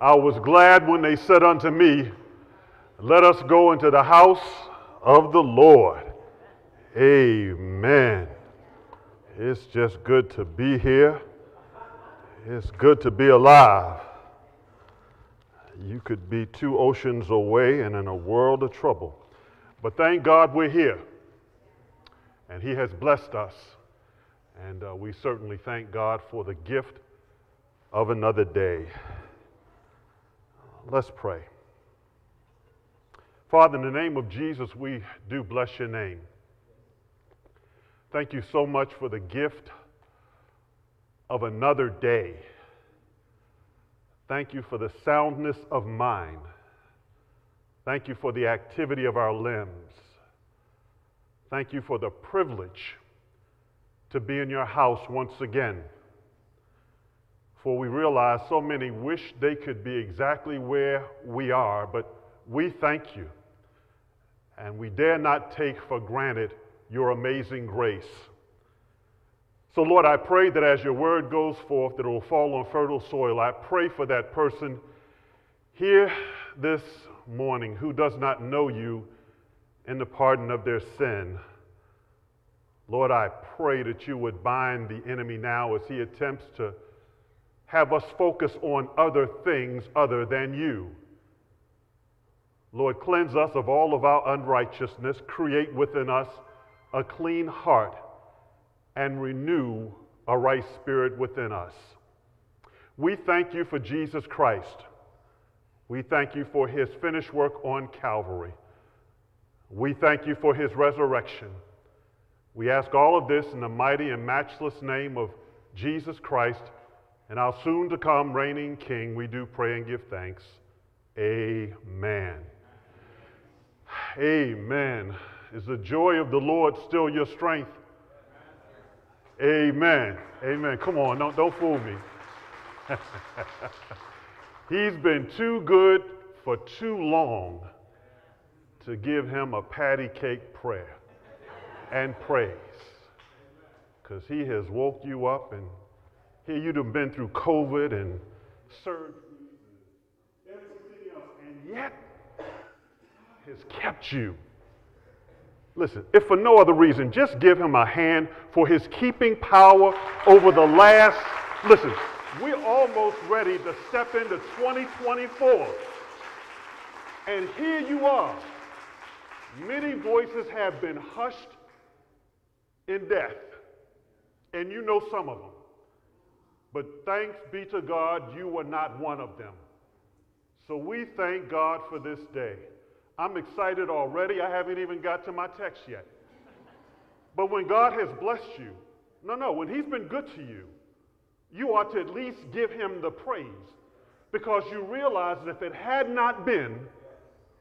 I was glad when they said unto me, Let us go into the house of the Lord. Amen. It's just good to be here. It's good to be alive. You could be two oceans away and in a world of trouble. But thank God we're here. And He has blessed us. And uh, we certainly thank God for the gift of another day. Let's pray. Father, in the name of Jesus, we do bless your name. Thank you so much for the gift of another day. Thank you for the soundness of mind. Thank you for the activity of our limbs. Thank you for the privilege to be in your house once again. For we realize so many wish they could be exactly where we are, but we thank you. And we dare not take for granted your amazing grace. So, Lord, I pray that as your word goes forth, that it will fall on fertile soil. I pray for that person here this morning who does not know you in the pardon of their sin. Lord, I pray that you would bind the enemy now as he attempts to have us focus on other things other than you. Lord, cleanse us of all of our unrighteousness, create within us a clean heart, and renew a right spirit within us. We thank you for Jesus Christ. We thank you for his finished work on Calvary. We thank you for his resurrection. We ask all of this in the mighty and matchless name of Jesus Christ and our soon to come reigning King. We do pray and give thanks. Amen. Amen. Is the joy of the Lord still your strength? Amen. Amen. Come on, don't, don't fool me. He's been too good for too long to give him a patty cake prayer and praise. Because he has woke you up and here you'd have been through COVID and surgery and everything else, and yet has kept you. Listen, if for no other reason, just give him a hand for his keeping power over the last. Listen, we're almost ready to step into 2024. And here you are. Many voices have been hushed in death, and you know some of them. But thanks be to God, you were not one of them. So we thank God for this day. I'm excited already. I haven't even got to my text yet. But when God has blessed you, no, no, when He's been good to you, you ought to at least give Him the praise because you realize that if it had not been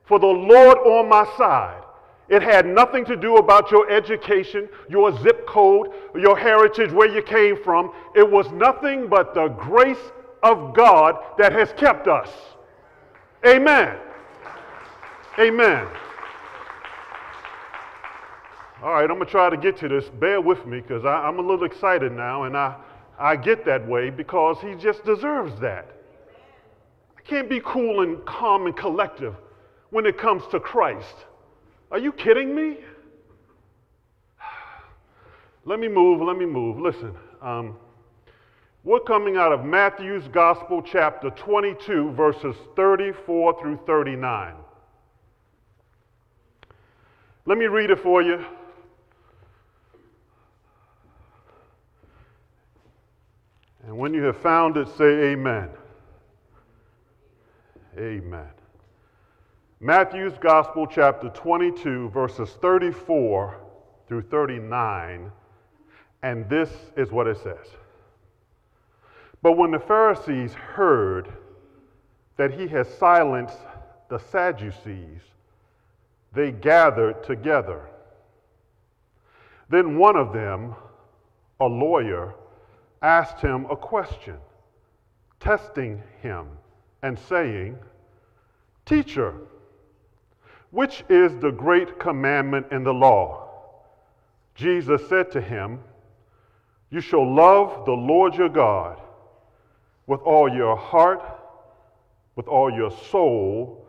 for the Lord on my side, it had nothing to do about your education, your zip code, your heritage, where you came from. It was nothing but the grace of God that has kept us. Amen. Amen. All right, I'm going to try to get to this. Bear with me because I'm a little excited now, and I, I get that way because he just deserves that. I can't be cool and calm and collective when it comes to Christ. Are you kidding me? Let me move, let me move. Listen, um, we're coming out of Matthew's Gospel, chapter 22, verses 34 through 39. Let me read it for you. And when you have found it, say amen. Amen. Matthew's Gospel, chapter 22, verses 34 through 39. And this is what it says. But when the Pharisees heard that he had silenced the Sadducees, they gathered together. Then one of them, a lawyer, asked him a question, testing him and saying, Teacher, which is the great commandment in the law? Jesus said to him, You shall love the Lord your God with all your heart with all your soul,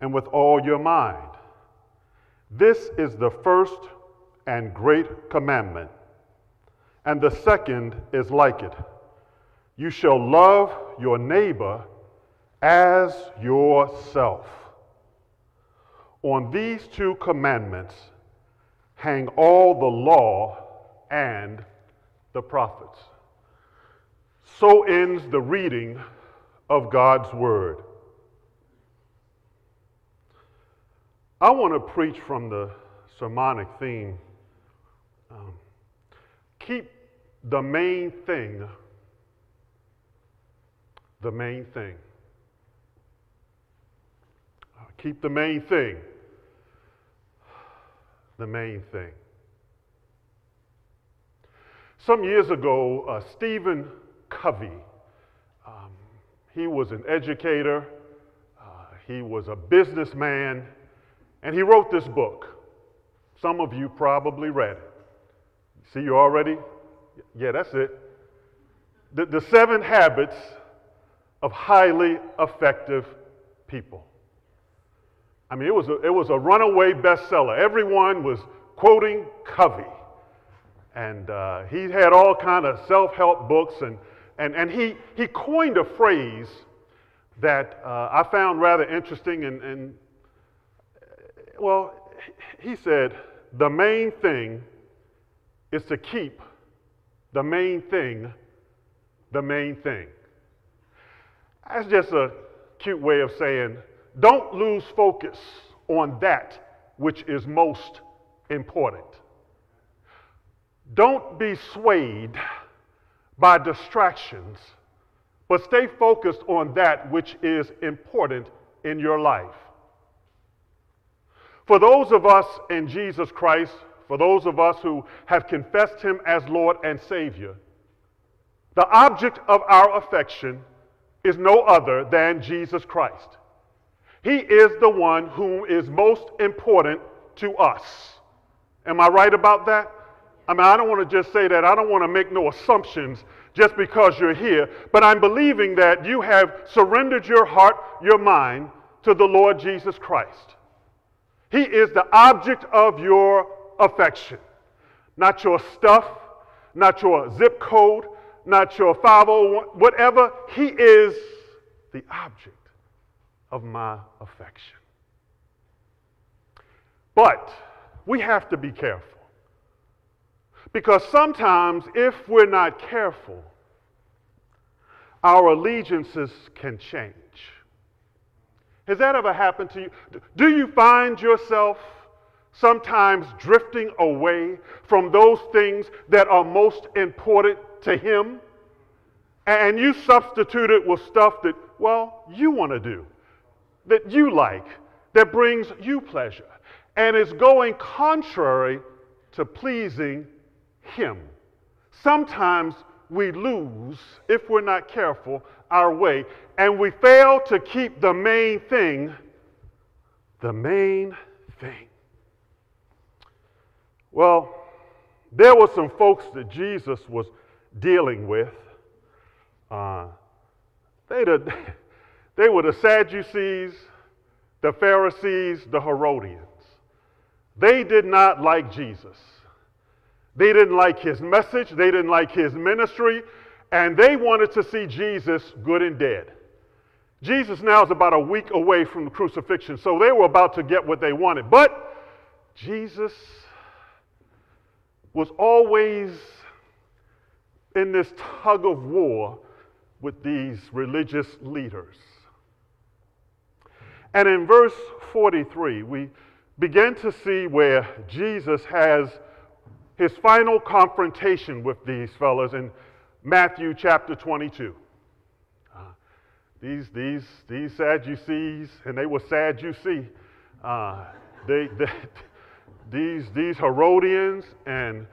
and with all your mind. This is the first and great commandment. And the second is like it you shall love your neighbor as yourself. On these two commandments hang all the law and the prophets. So ends the reading of God's Word. I want to preach from the sermonic theme um, keep the main thing the main thing. Keep the main thing the main thing. Some years ago, uh, Stephen Covey, um, he was an educator, uh, he was a businessman, and he wrote this book. Some of you probably read it. See, you already? Yeah, that's it. The, the Seven Habits of Highly Effective People. I mean, it was a, it was a runaway bestseller. Everyone was quoting Covey. And uh, he had all kind of self-help books, and, and, and he, he coined a phrase that uh, I found rather interesting. And, and, well, he said, the main thing is to keep the main thing the main thing. That's just a cute way of saying don't lose focus on that which is most important. Don't be swayed by distractions, but stay focused on that which is important in your life. For those of us in Jesus Christ, for those of us who have confessed Him as Lord and Savior, the object of our affection is no other than Jesus Christ. He is the one who is most important to us. Am I right about that? I mean, I don't want to just say that. I don't want to make no assumptions just because you're here, but I'm believing that you have surrendered your heart, your mind to the Lord Jesus Christ. He is the object of your affection, not your stuff, not your zip code, not your 501, whatever. He is the object of my affection. But we have to be careful. Because sometimes, if we're not careful, our allegiances can change. Has that ever happened to you? Do you find yourself sometimes drifting away from those things that are most important to Him? And you substitute it with stuff that, well, you want to do that you like, that brings you pleasure, and is going contrary to pleasing Him. Sometimes we lose, if we're not careful, our way, and we fail to keep the main thing the main thing. Well, there were some folks that Jesus was dealing with. Uh, they'd They were the Sadducees, the Pharisees, the Herodians. They did not like Jesus. They didn't like his message, they didn't like his ministry, and they wanted to see Jesus good and dead. Jesus now is about a week away from the crucifixion, so they were about to get what they wanted. But Jesus was always in this tug of war with these religious leaders. And in verse 43, we begin to see where Jesus has his final confrontation with these fellows in Matthew chapter 22. Uh, these, these, these Sadducees, and they were Sadducee, uh, they, they, these, these Herodians, and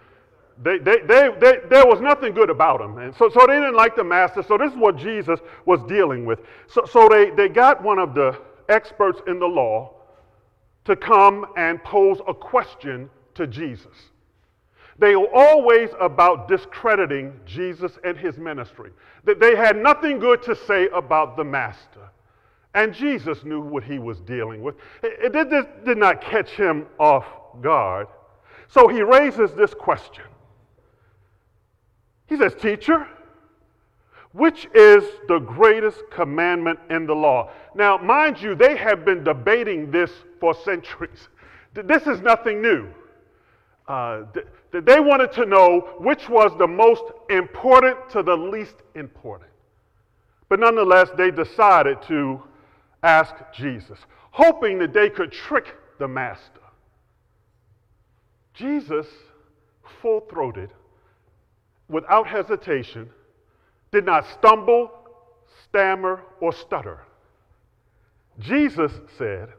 they, they, they, they, there was nothing good about them. And so, so they didn't like the master. So this is what Jesus was dealing with. So, so they, they got one of the experts in the law to come and pose a question to Jesus. They were always about discrediting Jesus and his ministry. That they had nothing good to say about the master. And Jesus knew what he was dealing with. It, did not catch him off guard. So he raises this question. He says, Teacher, which is the greatest commandment in the law? Now, mind you, they have been debating this for centuries. This is nothing new. Uh, they wanted to know which was the most important to the least important. But nonetheless, they decided to ask Jesus, hoping that they could trick the master. Jesus, full throated, without hesitation, did not stumble, stammer, or stutter. Jesus said,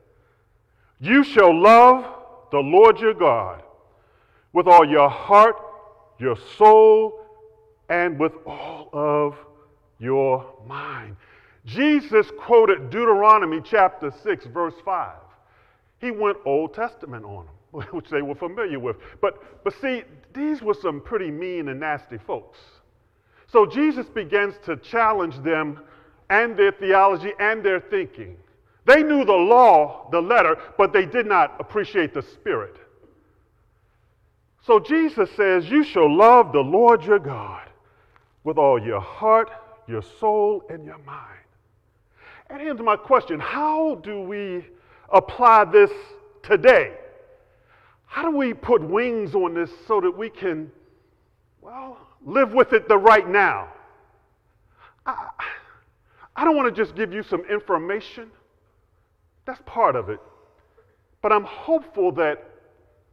You shall love the Lord your God with all your heart, your soul, and with all of your mind. Jesus quoted Deuteronomy chapter 6, verse 5. He went Old Testament on them, which they were familiar with. But, but see, these were some pretty mean and nasty folks. So Jesus begins to challenge them and their theology and their thinking. They knew the law, the letter, but they did not appreciate the spirit. So Jesus says, You shall love the Lord your God with all your heart, your soul, and your mind. And here's my question How do we apply this today? How do we put wings on this so that we can, well, live with it the right now? I, I don't want to just give you some information. That's part of it. But I'm hopeful that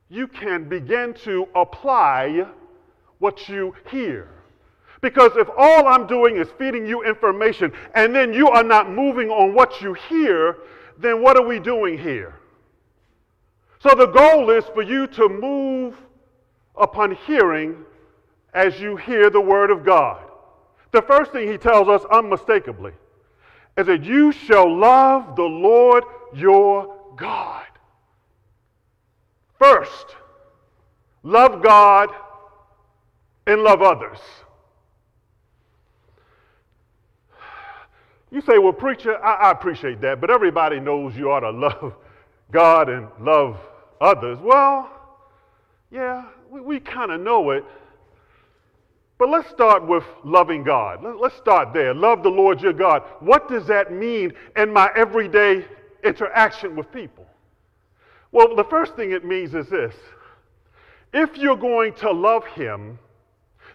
you can begin to apply what you hear. Because if all I'm doing is feeding you information and then you are not moving on what you hear, then what are we doing here? So the goal is for you to move upon hearing as you hear the word of God. The first thing he tells us unmistakably is that you shall love the Lord your God. First, love God and love others. You say, well, preacher, I, I, appreciate that, but everybody knows you ought to love God and love others. Well, yeah, we, we kind of know it. But let's start with loving God. Let's start there. Love the Lord your God. What does that mean in my everyday interaction with people? Well, the first thing it means is this if you're going to love Him,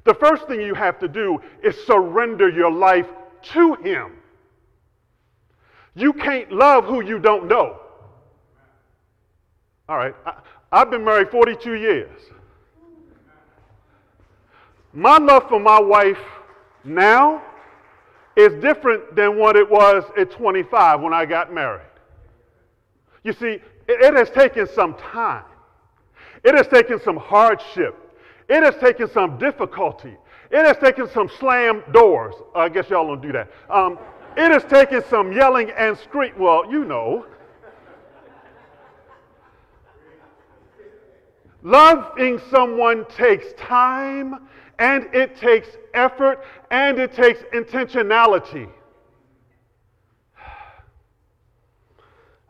the first thing you have to do is surrender your life to Him. You can't love who you don't know. All right, I, have been married 42 years. My love for my wife now is different than what it was at 25 when I got married. You see, it, it has taken some time, it has taken some hardship, it has taken some difficulty, it has taken some slam doors. I guess y'all don't do that. Um, it has taken some yelling and scream. Well, you know. Loving someone takes time and it takes effort and it takes intentionality.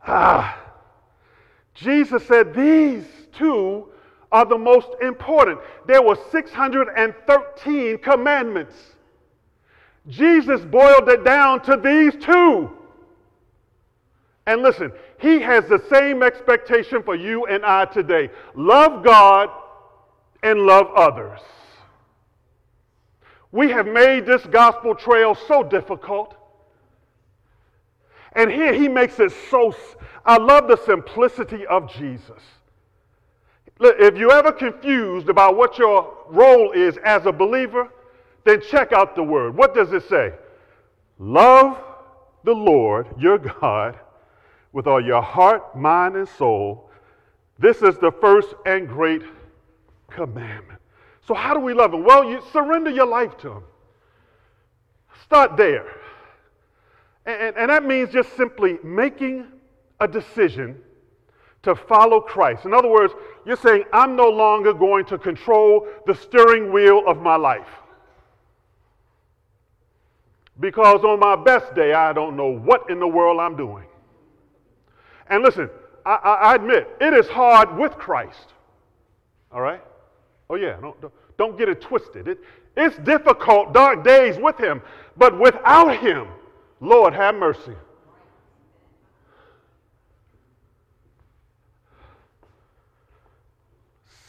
Ah, Jesus said these two are the most important. There were 613 commandments. Jesus boiled it down to these two. And listen, he has the same expectation for you and I today love God and love others. We have made this gospel trail so difficult. And here he makes it so. I love the simplicity of Jesus. If you're ever confused about what your role is as a believer, then check out the word. What does it say? Love the Lord your God with all your heart, mind, and soul. This is the first and great commandment. So, how do we love Him? Well, you surrender your life to Him. Start there. And, and that means just simply making a decision to follow Christ. In other words, you're saying, I'm no longer going to control the steering wheel of my life. Because on my best day, I don't know what in the world I'm doing. And listen, I, I admit, it is hard with Christ. All right? Oh, yeah, don't, don't get it twisted. It, it's difficult, dark days with Him, but without Him, Lord, have mercy.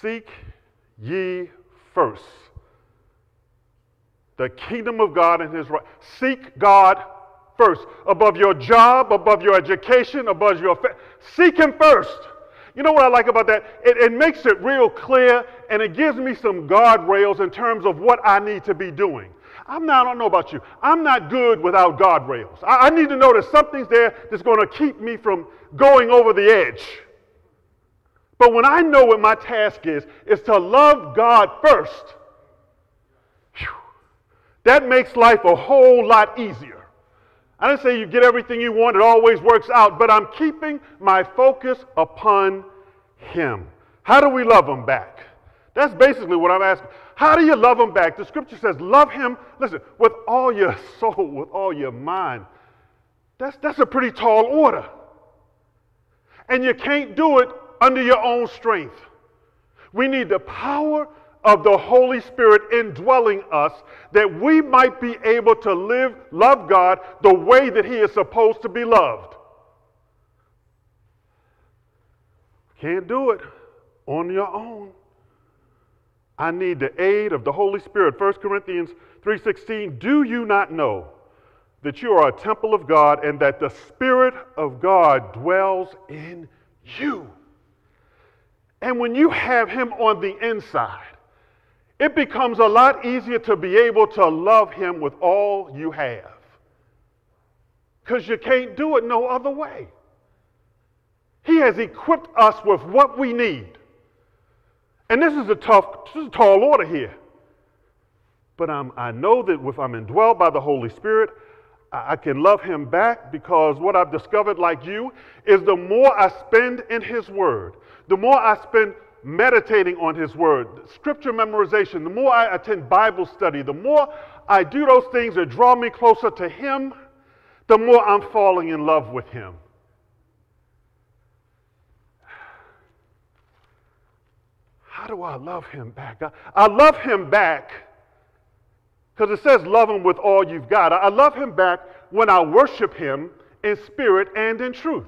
Seek ye first the kingdom of God and his right. Seek God first above your job, above your education, above your fa- seek him first. You know what I like about that? It, it makes it real clear and it gives me some guardrails in terms of what I need to be doing. I'm not, I don't know about you. I'm not good without guardrails. I, I need to know that something's there that's going to keep me from going over the edge. But when I know what my task is, is to love God first, whew, that makes life a whole lot easier. I didn't say you get everything you want, it always works out, but I'm keeping my focus upon Him. How do we love Him back? That's basically what I'm asking. How do you love Him back? The scripture says, love Him, listen, with all your soul, with all your mind. That's, that's a pretty tall order. And you can't do it under your own strength. We need the power of the Holy Spirit indwelling us that we might be able to live, love God the way that He is supposed to be loved. Can't do it on your own. I need the aid of the Holy Spirit. 1 Corinthians 3:16, do you not know that you are a temple of God and that the Spirit of God dwells in you? And when you have Him on the inside, it becomes a lot easier to be able to love Him with all you have. Because you can't do it no other way. He has equipped us with what we need. And this is a tough, this is a tall order here. But I'm, I know that if I'm indwelled by the Holy Spirit, I can love him back because what I've discovered, like you, is the more I spend in his word, the more I spend meditating on His Word, scripture memorization, the more I attend Bible study, the more I do those things that draw me closer to Him, the more I'm falling in love with Him. How do I love Him back? I, love Him back because it says love Him with all you've got. I love Him back when I worship Him in spirit and in truth.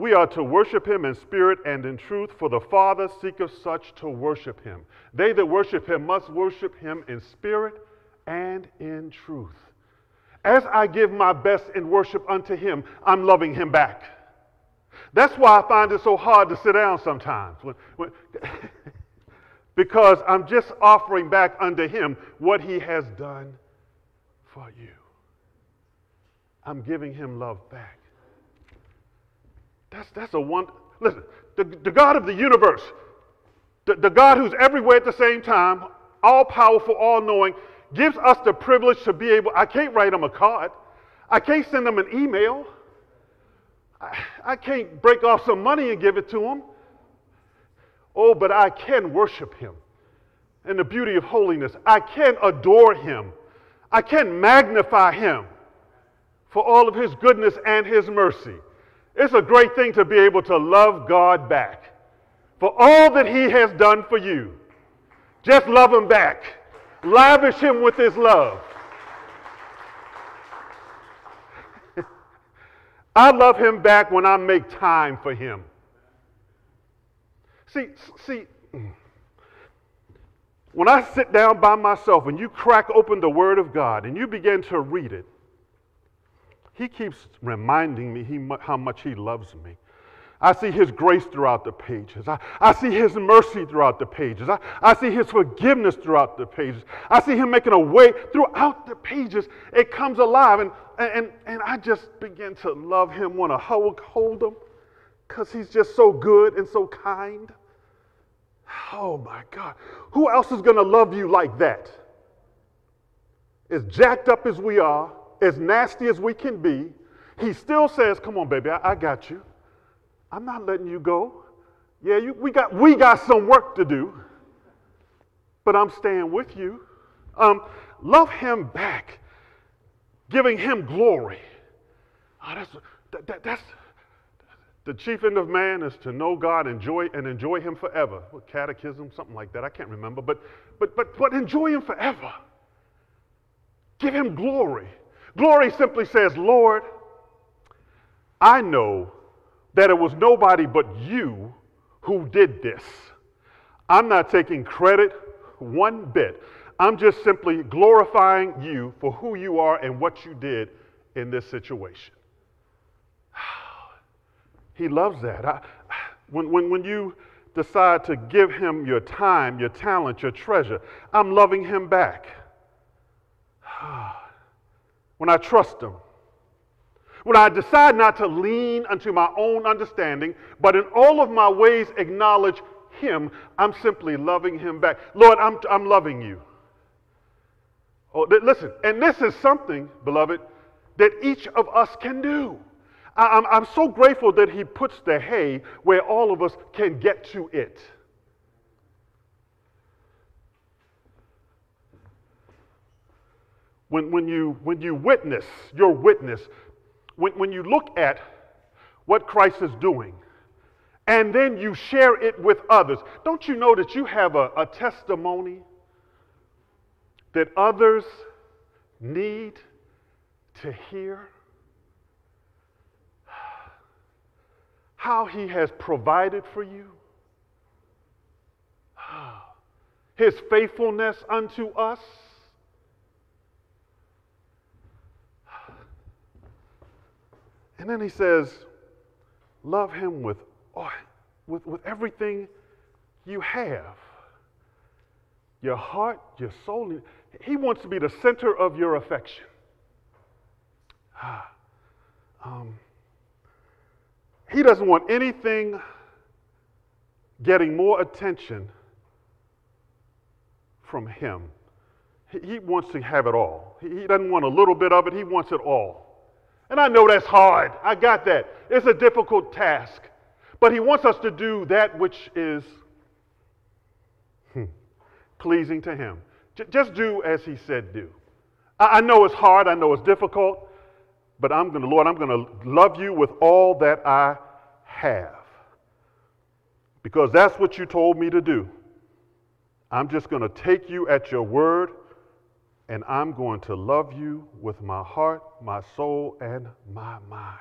We are to worship him in spirit and in truth, for the Father seeketh such to worship him. They that worship him must worship him in spirit and in truth. As I give my best in worship unto him, I'm loving him back. That's why I find it so hard to sit down sometimes. When, when because I'm just offering back unto him what he has done for you. I'm giving him love back. That's, that's a one. Listen, the, the God of the universe, the, the God who's everywhere at the same time, all powerful, all knowing, gives us the privilege to be able. I can't write him a card, I can't send him an email, I, I can't break off some money and give it to him. Oh, but I can worship him in the beauty of holiness. I can adore him. I can magnify him for all of his goodness and his mercy. It's a great thing to be able to love God back for all that He has done for you. Just love Him back, lavish Him with His love. I love Him back when I make time for Him. See, see, when I sit down by myself and you crack open the Word of God and you begin to read it, he keeps reminding me he, how much He loves me. I see His grace throughout the pages. I, I see His mercy throughout the pages. I, I see His forgiveness throughout the pages. I see Him making a way throughout the pages. It comes alive, and, and, and I just begin to love Him, want to hold, hold Him, because He's just so good and so kind. Oh my God. Who else is going to love you like that? As jacked up as we are, as nasty as we can be, he still says, Come on, baby, I, I got you. I'm not letting you go. Yeah, you, we, got, we got some work to do. but I'm staying with you. Um, love him back, giving him glory. Oh, that's, that, that, that's the chief end of man is to know God, enjoy and enjoy Him forever. What, catechism, something like that. I can't remember, but but but but enjoy Him forever. Give Him glory. Glory simply says, Lord, I know that it was nobody but you who did this. I'm not taking credit one bit. I'm just simply glorifying you for who you are and what you did in this situation. He loves that. I, when, when, when you decide to give him your time, your talent, your treasure, I'm loving him back. Ah. When I trust him, when I decide not to lean unto my own understanding, but in all of my ways acknowledge him, I'm simply loving him back. Lord, I'm, I'm loving you. Oh, listen, and this is something, beloved, that each of us can do. I'm, I'm so grateful that he puts the hay where all of us can get to it. When, when, you, when you witness, your witness, when, when you look at what Christ is doing, and then you share it with others, don't you know that you have a, a testimony that others need to hear? how he has provided for you, his faithfulness unto us. And then he says, Love him with, with, with everything you have your heart, your soul. He wants to be the center of your affection. Ah, Um, he doesn't want anything getting more attention from him. He wants to have it all. He doesn't want a little bit of it, he wants it all. And I know that's hard. I got that. It's a difficult task. But he wants us to do that which is hmm, pleasing to him. J- just do as he said do. I-, I know it's hard, I know it's difficult, but I'm going to, Lord, I'm going to love you with all that I have. Because that's what you told me to do. I'm just going to take you at your word and I'm going to love you with my heart, my soul, and my mind.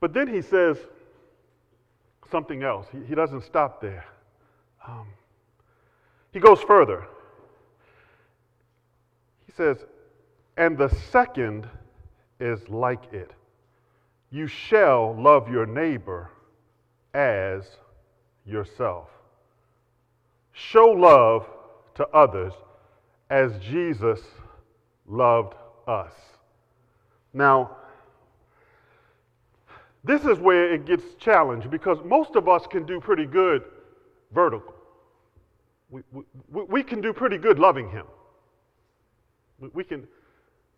But then he says something else. He, he doesn't stop there. Um, he goes further. He says, and the second is like it. You shall love your neighbor as yourself. Show love to others as Jesus loved us. Now, this is where it gets challenged because most of us can do pretty good vertical. We, we, we can do pretty good loving Him. We, can,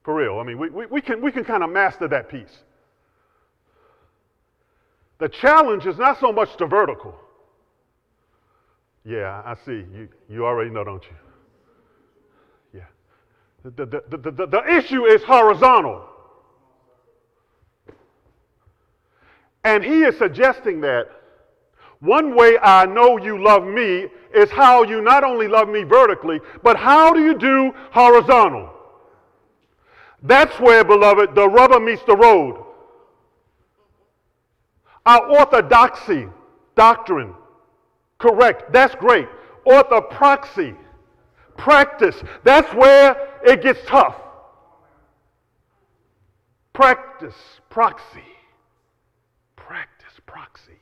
for real. I mean, we, we, we can, we can kind of master that piece. The challenge is not so much the vertical. Yeah, I see. You, you already know, don't you? The, the, the, the, issue is horizontal. And he is suggesting that one way I know you love me is how you not only love me vertically, but how do you do horizontal? That's where, beloved, the rubber meets the road. Our orthodoxy, doctrine, correct, that's great. Orthopraxy, practice, that's where it gets tough. Practice, proxy, practice, proxy,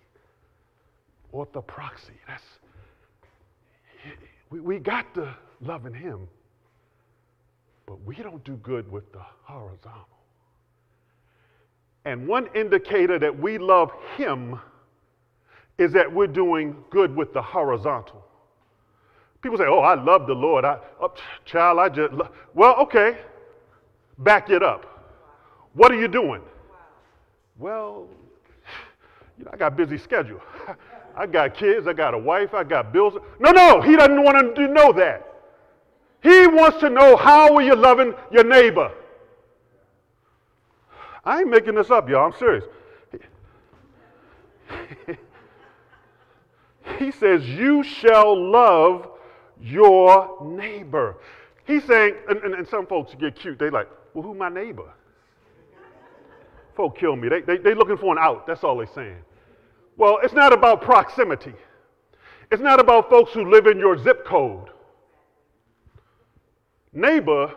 orthopraxy. That's we, we got the loving Him. But we don't do good with the horizontal. And one indicator that we love Him is that we're doing good with the horizontal. People say, Oh, I love the Lord. I, oh, child, I just, love. well, okay. Back it up. What are you doing? Well, you know, I got busy schedule. I got kids, I got a wife, I got bills. No, no, he doesn't want to know that. He wants to know how are you loving your neighbor. I ain't making this up, y'all. I'm serious. he says, You shall love your neighbor. He's saying, and, and, and, some folks get cute. They like, Well, who my neighbor? Folk kill me. They, they, they looking for an out. That's all they're saying. Well, it's not about proximity. It's not about folks who live in your zip code. Neighbor,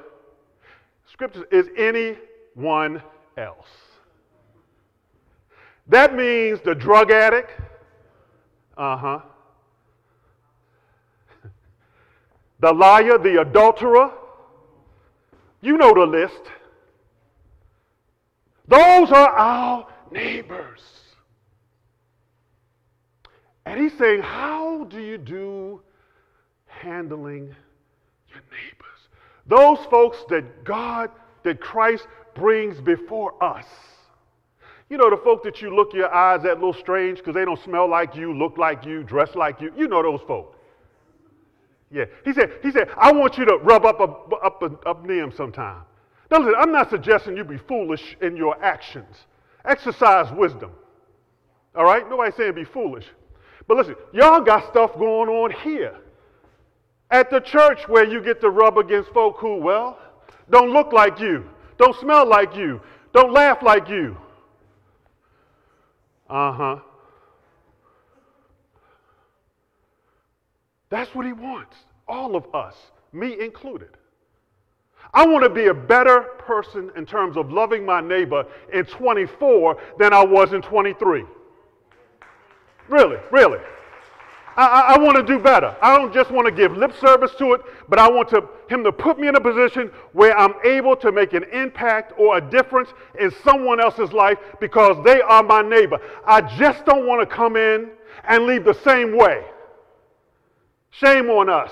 scripture is anyone else. That means the drug addict, uh huh, the liar, the adulterer. You know the list. Those are our neighbors. And he's saying, How do you do handling your neighbors? Those folks that God, that Christ brings before us. You know, the folk that you look your eyes at a little strange because they don't smell like you, look like you, dress like you. You know those folk. Yeah. He said, he said, I want you to rub up, up, up, up near him sometime. Now listen, I'm not suggesting you be foolish in your actions. Exercise wisdom. All right? Nobody's saying be foolish. But listen, y'all got stuff going on here. At the church where you get to rub against folk who, well, don't look like you, don't smell like you, don't laugh like you. Uh That's what he wants, all of us, me included. I want to be a better person in terms of loving my neighbor in 24 than I was in 23. Really, really. I, I, want to do better. I don't just want to give lip service to it, but I want to, him to put me in a position where I'm able to make an impact or a difference in someone else's life because they are my neighbor. I just don't want to come in and leave the same way. Shame on us.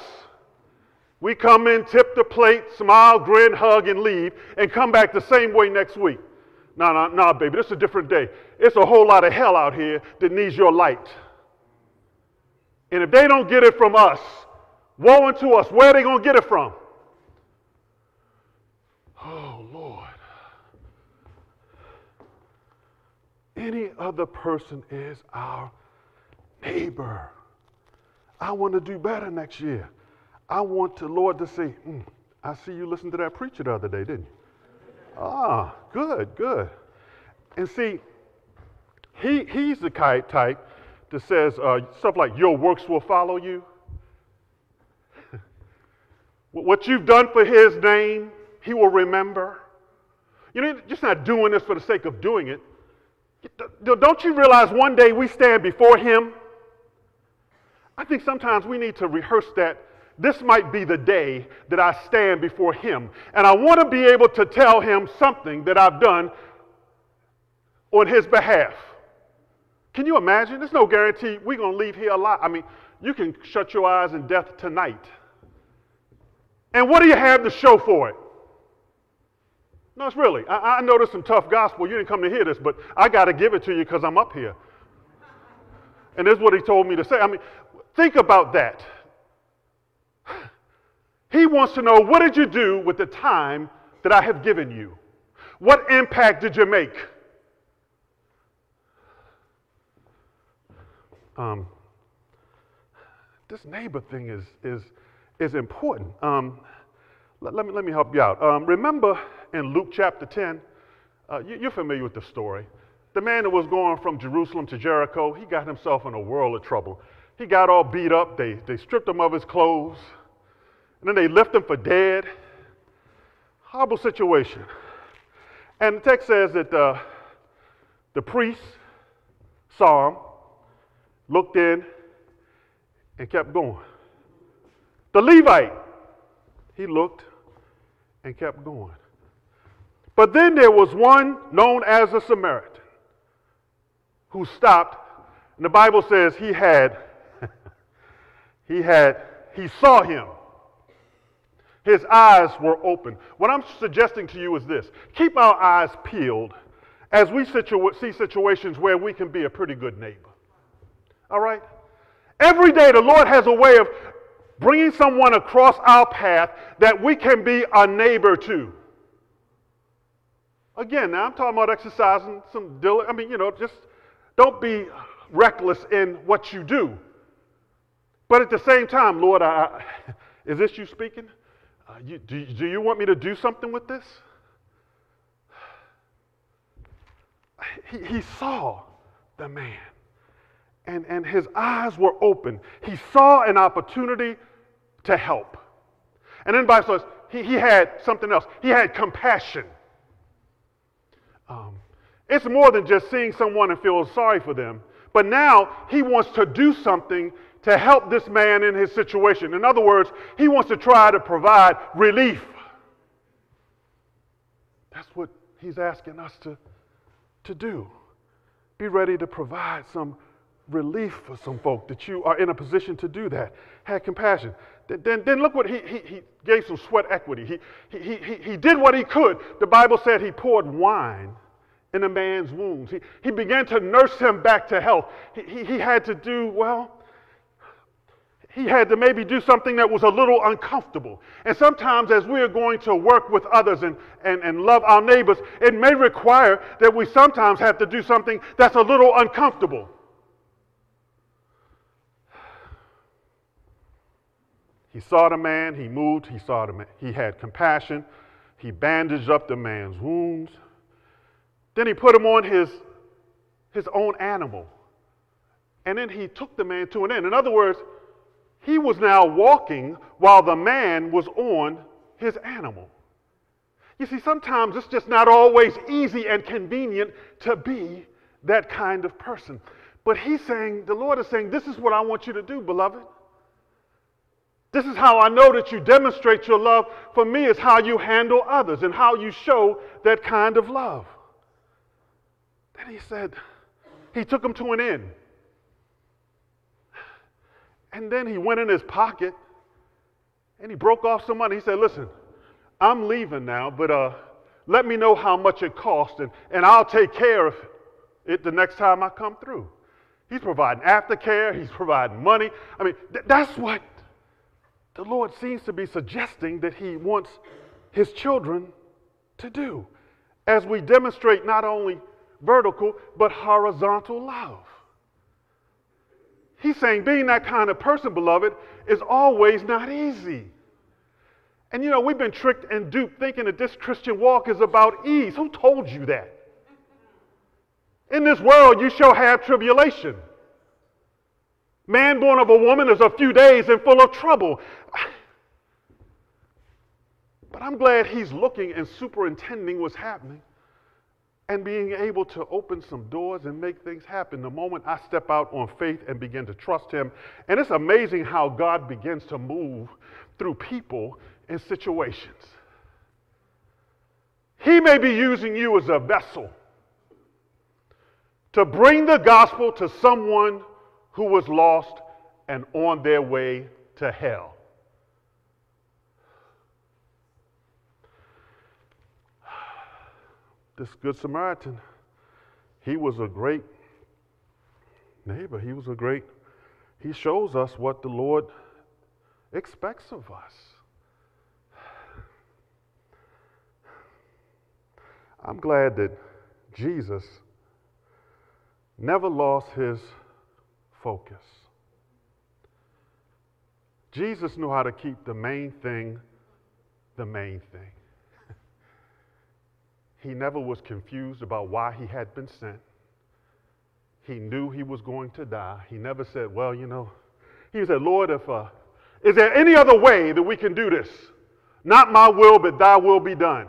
We come in, tip the plate, smile, grin, hug, and leave, and come back the same way next week. No, no, no, baby, this is a different day. It's a whole lot of hell out here that needs your light. And if they don't get it from us, woe unto us. Where are they going to get it from? Oh, Lord. Any other person is our neighbor. I want to do better next year. I want the Lord to say, mm, I see you listened to that preacher the other day, didn't you? Ah, good, good. And see, he, he's the type that says uh, stuff like, Your works will follow you. what you've done for his name, he will remember. You know, just not doing this for the sake of doing it. Don't you realize one day we stand before him? I think sometimes we need to rehearse that this might be the day that I stand before him. And I want to be able to tell him something that I've done on his behalf. Can you imagine? There's no guarantee we're going to leave here alive. I mean, you can shut your eyes in death tonight. And what do you have to show for it? No, it's really. I, I know there's some tough gospel. You didn't come to hear this, but I got to give it to you because I'm up here. And this is what he told me to say. I mean, think about that. He wants to know what did you do with the time that I have given you? What impact did you make? Um, this neighbor thing is, is, is important. Um, let, let, me, let me help you out. Um, remember in Luke chapter 10, uh, you, you're familiar with the story. The man that was going from Jerusalem to Jericho, he got himself in a world of trouble. He got all beat up. They, they stripped him of his clothes. And then they left him for dead. Horrible situation. And the text says that uh, the priest saw him, looked in, and kept going. The Levite, he looked and kept going. But then there was one known as a Samaritan who stopped, and the Bible says he had, he had, he saw him his eyes were open. What I'm suggesting to you is this keep our eyes peeled as we situa- see situations where we can be a pretty good neighbor. All right? Every day, the Lord has a way of bringing someone across our path that we can be a neighbor to. Again, now I'm talking about exercising some diligence. I mean, you know, just don't be reckless in what you do. But at the same time, Lord, I, is this you speaking? Uh, you, do, do you want me to do something with this? He, he saw the man, and, and his eyes were open. He saw an opportunity to help. And then, by so he, he had something else. He had compassion. Um, it's more than just seeing someone and feeling sorry for them, but now he wants to do something to help this man in his situation. In other words, he wants to try to provide relief. That's what he's asking us to, to do. Be ready to provide some relief for some folk that you are in a position to do that. Had compassion. Then, then look what he, he, he gave some sweat equity. He, he, he, he did what he could. The Bible said he poured wine in a man's wounds. He, he began to nurse him back to health. He, he, he had to do, well, he had to maybe do something that was a little uncomfortable. And sometimes, as we are going to work with others and, and, and love our neighbors, it may require that we sometimes have to do something that's a little uncomfortable. He saw the man, he moved, he saw the man, he had compassion, he bandaged up the man's wounds. Then he put him on his, his own animal. And then he took the man to an inn. In other words, he was now walking while the man was on his animal. You see, sometimes it's just not always easy and convenient to be that kind of person. But he's saying, the Lord is saying, this is what I want you to do, beloved. This is how I know that you demonstrate your love for me, is how you handle others and how you show that kind of love. Then he said, he took him to an inn. And then he went in his pocket and he broke off some money. He said, Listen, I'm leaving now, but uh, let me know how much it cost and, and I'll take care of it the next time I come through. He's providing aftercare, he's providing money. I mean, th- that's what the Lord seems to be suggesting that He wants His children to do as we demonstrate not only vertical but horizontal love. He's saying being that kind of person, beloved, is always not easy. And you know, we've been tricked and duped thinking that this Christian walk is about ease. Who told you that? In this world, you shall have tribulation. Man born of a woman is a few days and full of trouble. But I'm glad he's looking and superintending what's happening and being able to open some doors and make things happen the moment I step out on faith and begin to trust him. And it's amazing how God begins to move through people and situations. He may be using you as a vessel to bring the gospel to someone who was lost and on their way to hell. This Good Samaritan, he was a great neighbor. He was a great, he shows us what the Lord expects of us. I'm glad that Jesus never lost his focus. Jesus knew how to keep the main thing the main thing. He never was confused about why he had been sent. He knew he was going to die. He never said, Well, you know, he said, Lord, if, uh, is there any other way that we can do this? Not my will, but thy will be done.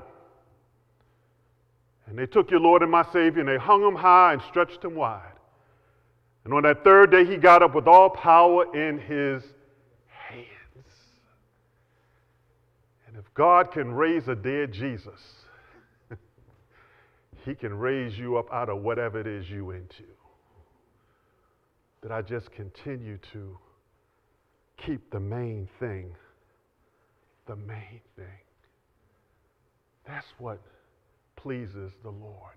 And they took your Lord and my Savior and they hung him high and stretched him wide. And on that third day, he got up with all power in his hands. And if God can raise a dead Jesus, he can raise you up out of whatever it is you into. That I just continue to keep the main thing the main thing. That's what pleases the Lord.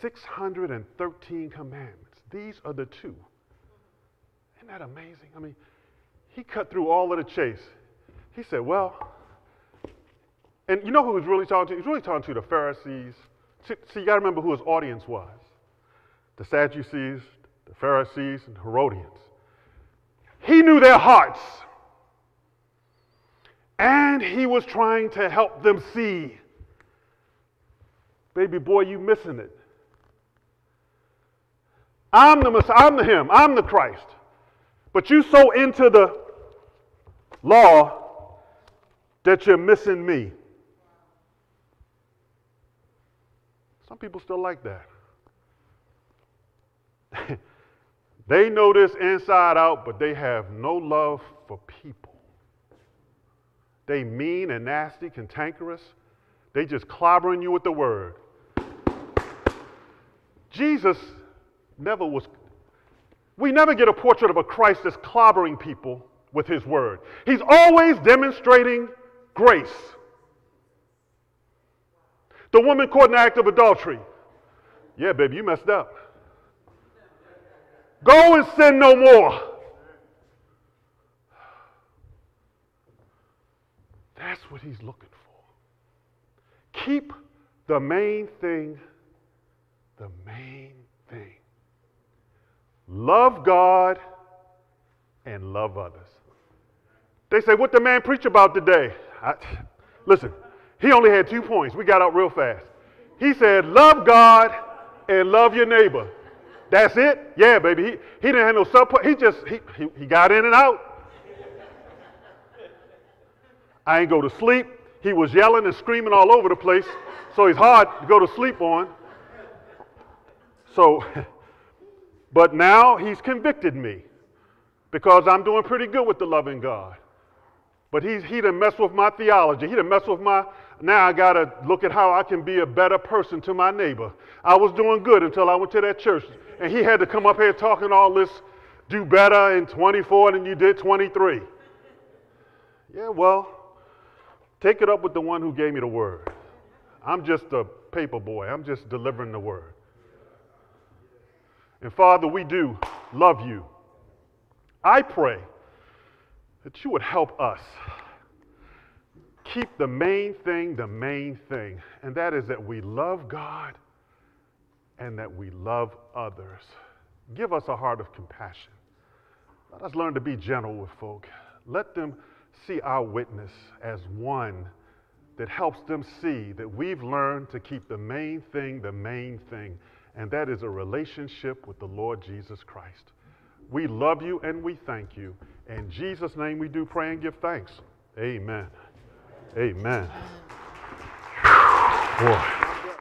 613 commandments. These are the two. Isn't that amazing? I mean, he cut through all of the chase. He said, Well, and you know who he was really talking to? He was really talking to the Pharisees. See, see you got to remember who his audience was the Sadducees, the Pharisees, and Herodians. He knew their hearts. And he was trying to help them see. Baby boy, you missing it. I'm the Messiah, I'm the him, I'm the Christ. But you so into the law that you're missing me. Some people still like that. they know this inside out, but they have no love for people. They mean and nasty, cantankerous. They just clobbering you with the word. Jesus never was, we never get a portrait of a Christ that's clobbering people with his word. He's always demonstrating grace. The woman caught in the act of adultery. Yeah, baby, you messed up. Go and sin no more. That's what he's looking for. Keep the main thing the main thing. Love God and love others. They say, What the man preach about today? I, listen, he only had two points. We got out real fast. He said, Love God and love your neighbor. That's it? Yeah, baby. He, he didn't have no sub. He just, he, he, he got in and out. I ain't go to sleep. He was yelling and screaming all over the place, so he's hard to go to sleep on. So, but now he's convicted me because I'm doing pretty good with the loving God. But he's, he done messed with my theology. He done messed with my, now I got to look at how I can be a better person to my neighbor. I was doing good until I went to that church. And he had to come up here talking all this, do better in 24 than you did 23. Yeah, well, take it up with the one who gave me the word. I'm just a paper boy. I'm just delivering the word. And Father, we do love you. I pray that you would help us keep the main thing the main thing, and that is that we love God and that we love others. Give us a heart of compassion. Let us learn to be gentle with folk. Let them see our witness as one that helps them see that we've learned to keep the main thing the main thing, and that is a relationship with the Lord Jesus Christ. We love you and we thank you. In Jesus' name we do pray and give thanks. Amen. Amen. Boy.